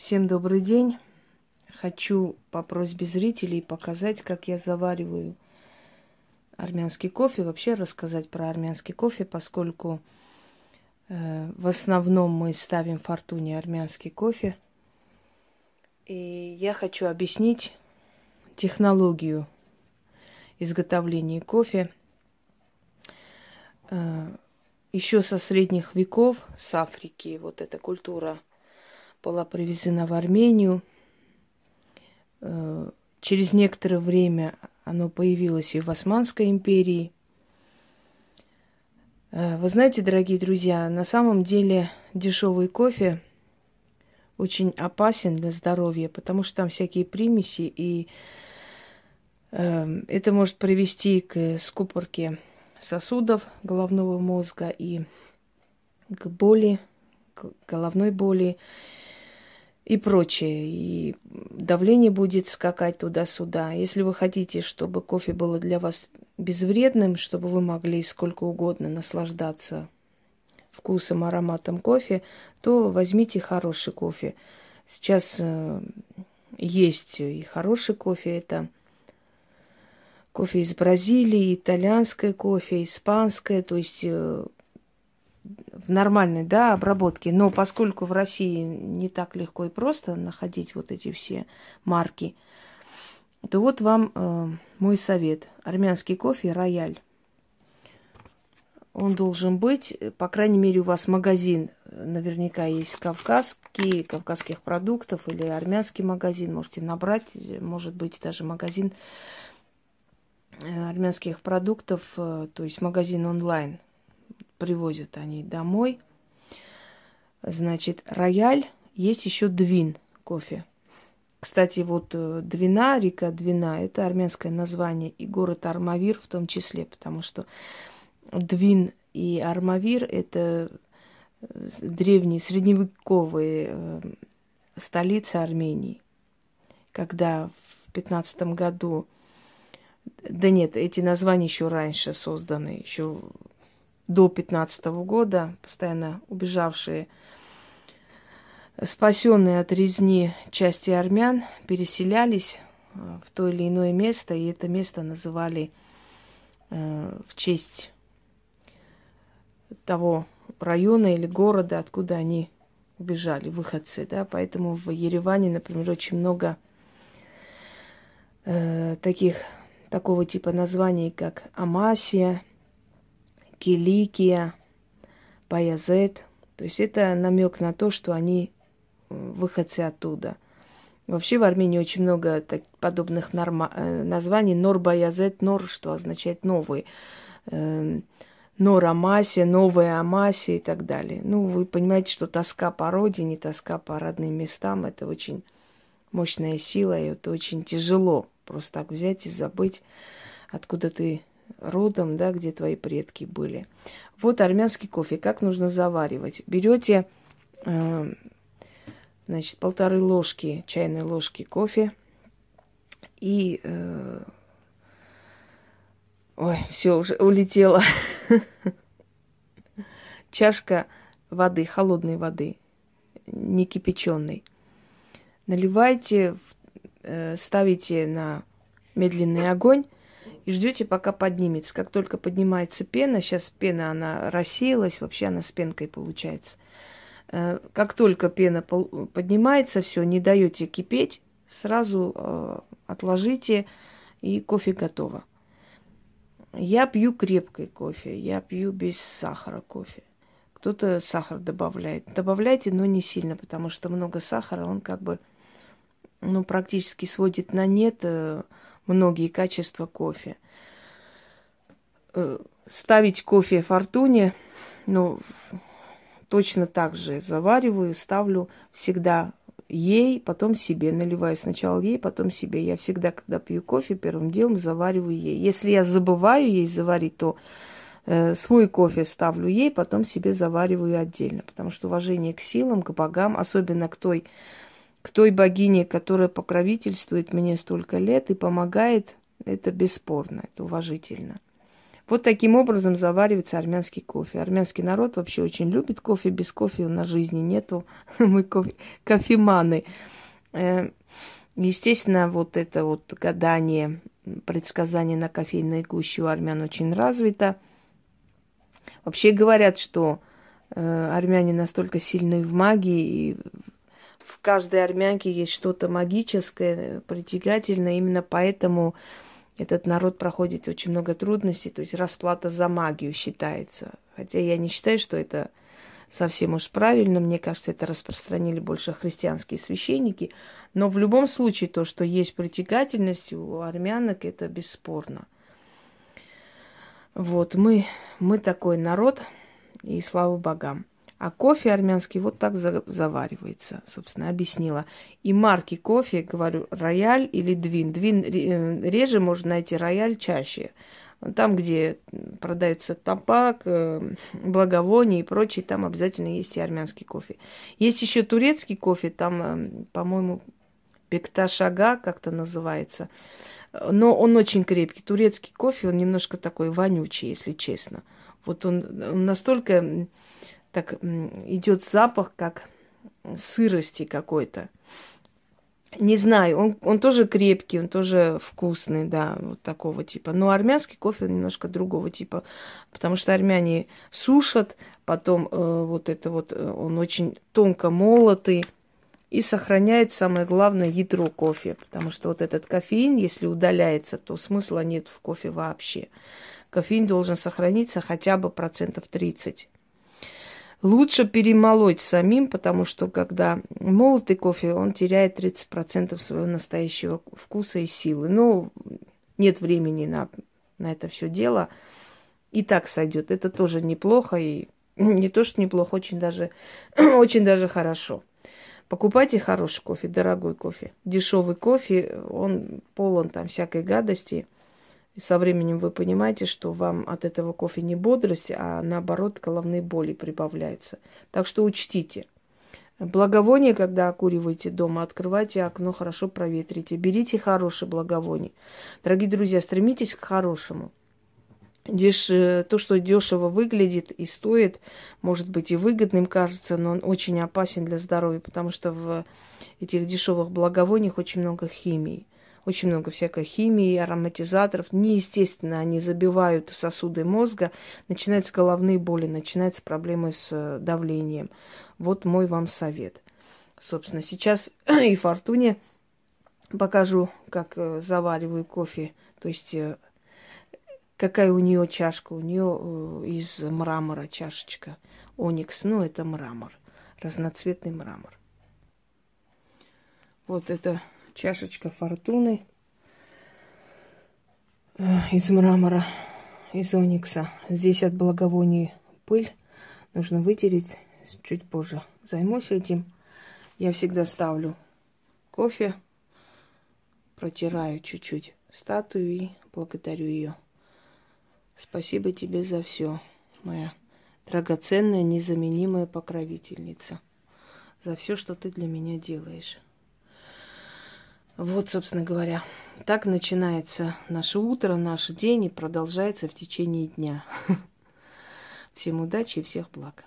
Всем добрый день. Хочу по просьбе зрителей показать, как я завариваю армянский кофе, вообще рассказать про армянский кофе, поскольку э, в основном мы ставим в фортуне армянский кофе. И я хочу объяснить технологию изготовления кофе. Э, еще со средних веков, с Африки, вот эта культура была привезена в Армению. Э, через некоторое время оно появилось и в Османской империи. Э, вы знаете, дорогие друзья, на самом деле дешевый кофе очень опасен для здоровья, потому что там всякие примеси, и э, это может привести к скупорке сосудов головного мозга и к боли, к головной боли и прочее. И давление будет скакать туда-сюда. Если вы хотите, чтобы кофе было для вас безвредным, чтобы вы могли сколько угодно наслаждаться вкусом, ароматом кофе, то возьмите хороший кофе. Сейчас э, есть и хороший кофе. Это кофе из Бразилии, итальянское кофе, испанское, то есть э, нормальной да, обработке. Но поскольку в России не так легко и просто находить вот эти все марки, то вот вам э, мой совет. Армянский кофе «Рояль». Он должен быть, по крайней мере, у вас магазин наверняка есть кавказский, кавказских продуктов или армянский магазин. Можете набрать, может быть, даже магазин э, армянских продуктов, э, то есть магазин онлайн – привозят они домой. Значит, рояль, есть еще двин кофе. Кстати, вот э, Двина, река Двина, это армянское название, и город Армавир в том числе, потому что Двин и Армавир – это э, древние, средневековые э, столицы Армении. Когда в 15 году, да нет, эти названия еще раньше созданы, еще до 15 года, постоянно убежавшие, спасенные от резни части армян, переселялись э, в то или иное место, и это место называли э, в честь того района или города, откуда они убежали, выходцы, да, поэтому в Ереване, например, очень много э, таких такого типа названий, как Амасия, Киликия, Баязет. То есть это намек на то, что они выходцы оттуда. Вообще в Армении очень много так, подобных норма, э, названий. Нор Баязет, Нор, что означает новый. Э, Нор Амаси, Новая Амаси и так далее. Ну, вы понимаете, что тоска по родине, тоска по родным местам – это очень мощная сила, и это очень тяжело просто так взять и забыть, откуда ты родом, да, где твои предки были. Вот армянский кофе. Как нужно заваривать? Берете, э, значит, полторы ложки, чайной ложки кофе и... Э, ой, все, уже улетело. Чашка воды, холодной воды, не кипяченой. Наливайте, э, ставите на медленный огонь и ждете, пока поднимется. Как только поднимается пена, сейчас пена, она рассеялась, вообще она с пенкой получается. Э, как только пена поднимается, все, не даете кипеть, сразу э, отложите, и кофе готово. Я пью крепкий кофе, я пью без сахара кофе. Кто-то сахар добавляет. Добавляйте, но не сильно, потому что много сахара, он как бы, ну, практически сводит на нет э, многие качества кофе. Э, ставить кофе фортуне, ну, точно так же завариваю, ставлю всегда ей, потом себе. Наливаю сначала ей, потом себе. Я всегда, когда пью кофе, первым делом завариваю ей. Если я забываю ей заварить, то э, свой кофе ставлю ей, потом себе завариваю отдельно. Потому что уважение к силам, к богам, особенно к той к той богине, которая покровительствует мне столько лет и помогает, это бесспорно, это уважительно. Вот таким образом заваривается армянский кофе. Армянский народ вообще очень любит кофе. Без кофе на жизни нету. Мы кофе, кофеманы. Э, естественно, вот это вот гадание, предсказание на кофейной гуще у армян очень развито. Вообще говорят, что э, армяне настолько сильны в магии, и в каждой армянке есть что-то магическое, притягательное. Именно поэтому этот народ проходит очень много трудностей, то есть расплата за магию считается. Хотя я не считаю, что это совсем уж правильно. Мне кажется, это распространили больше христианские священники. Но в любом случае то, что есть притягательность у армянок, это бесспорно. Вот, мы, мы такой народ, и слава богам. А кофе армянский вот так заваривается, собственно, объяснила. И марки кофе, говорю, рояль или двин. Двин э, реже можно найти, рояль чаще. Там, где продается табак, э, благовония и прочее, там обязательно есть и армянский кофе. Есть еще турецкий кофе, там, э, по-моему, бекташага как-то называется. Но он очень крепкий. Турецкий кофе, он немножко такой вонючий, если честно. Вот он, он настолько так идет запах, как сырости какой-то. Не знаю, он, он тоже крепкий, он тоже вкусный, да, вот такого типа. Но армянский кофе немножко другого типа, потому что армяне сушат, потом э, вот это вот, э, он очень тонко молотый и сохраняет самое главное ядро кофе, потому что вот этот кофеин, если удаляется, то смысла нет в кофе вообще. Кофеин должен сохраниться хотя бы процентов 30. Лучше перемолоть самим, потому что когда молотый кофе, он теряет 30% своего настоящего вкуса и силы. Но нет времени на, на это все дело. И так сойдет. Это тоже неплохо. И не то, что неплохо, очень даже, очень даже хорошо. Покупайте хороший кофе, дорогой кофе. Дешевый кофе, он полон там всякой гадости – со временем вы понимаете, что вам от этого кофе не бодрость, а наоборот головные боли прибавляются. Так что учтите. Благовоние, когда окуриваете дома, открывайте окно, хорошо проветрите. Берите хорошее благовоние. Дорогие друзья, стремитесь к хорошему. Деш... То, что дешево выглядит и стоит, может быть и выгодным кажется, но он очень опасен для здоровья, потому что в этих дешевых благовониях очень много химии очень много всякой химии, ароматизаторов. Неестественно, они забивают сосуды мозга, начинаются головные боли, начинаются проблемы с э, давлением. Вот мой вам совет. Собственно, сейчас и Фортуне покажу, как э, завариваю кофе. То есть, э, какая у нее чашка. У нее из мрамора чашечка. Оникс, ну, это мрамор. Разноцветный мрамор. Вот это чашечка фортуны э, из мрамора, из оникса. Здесь от благовоний пыль. Нужно вытереть чуть позже. Займусь этим. Я всегда ставлю кофе, протираю чуть-чуть статую и благодарю ее. Спасибо тебе за все, моя драгоценная, незаменимая покровительница, за все, что ты для меня делаешь. Вот, собственно говоря, так начинается наше утро, наш день и продолжается в течение дня. Всем удачи и всех благ.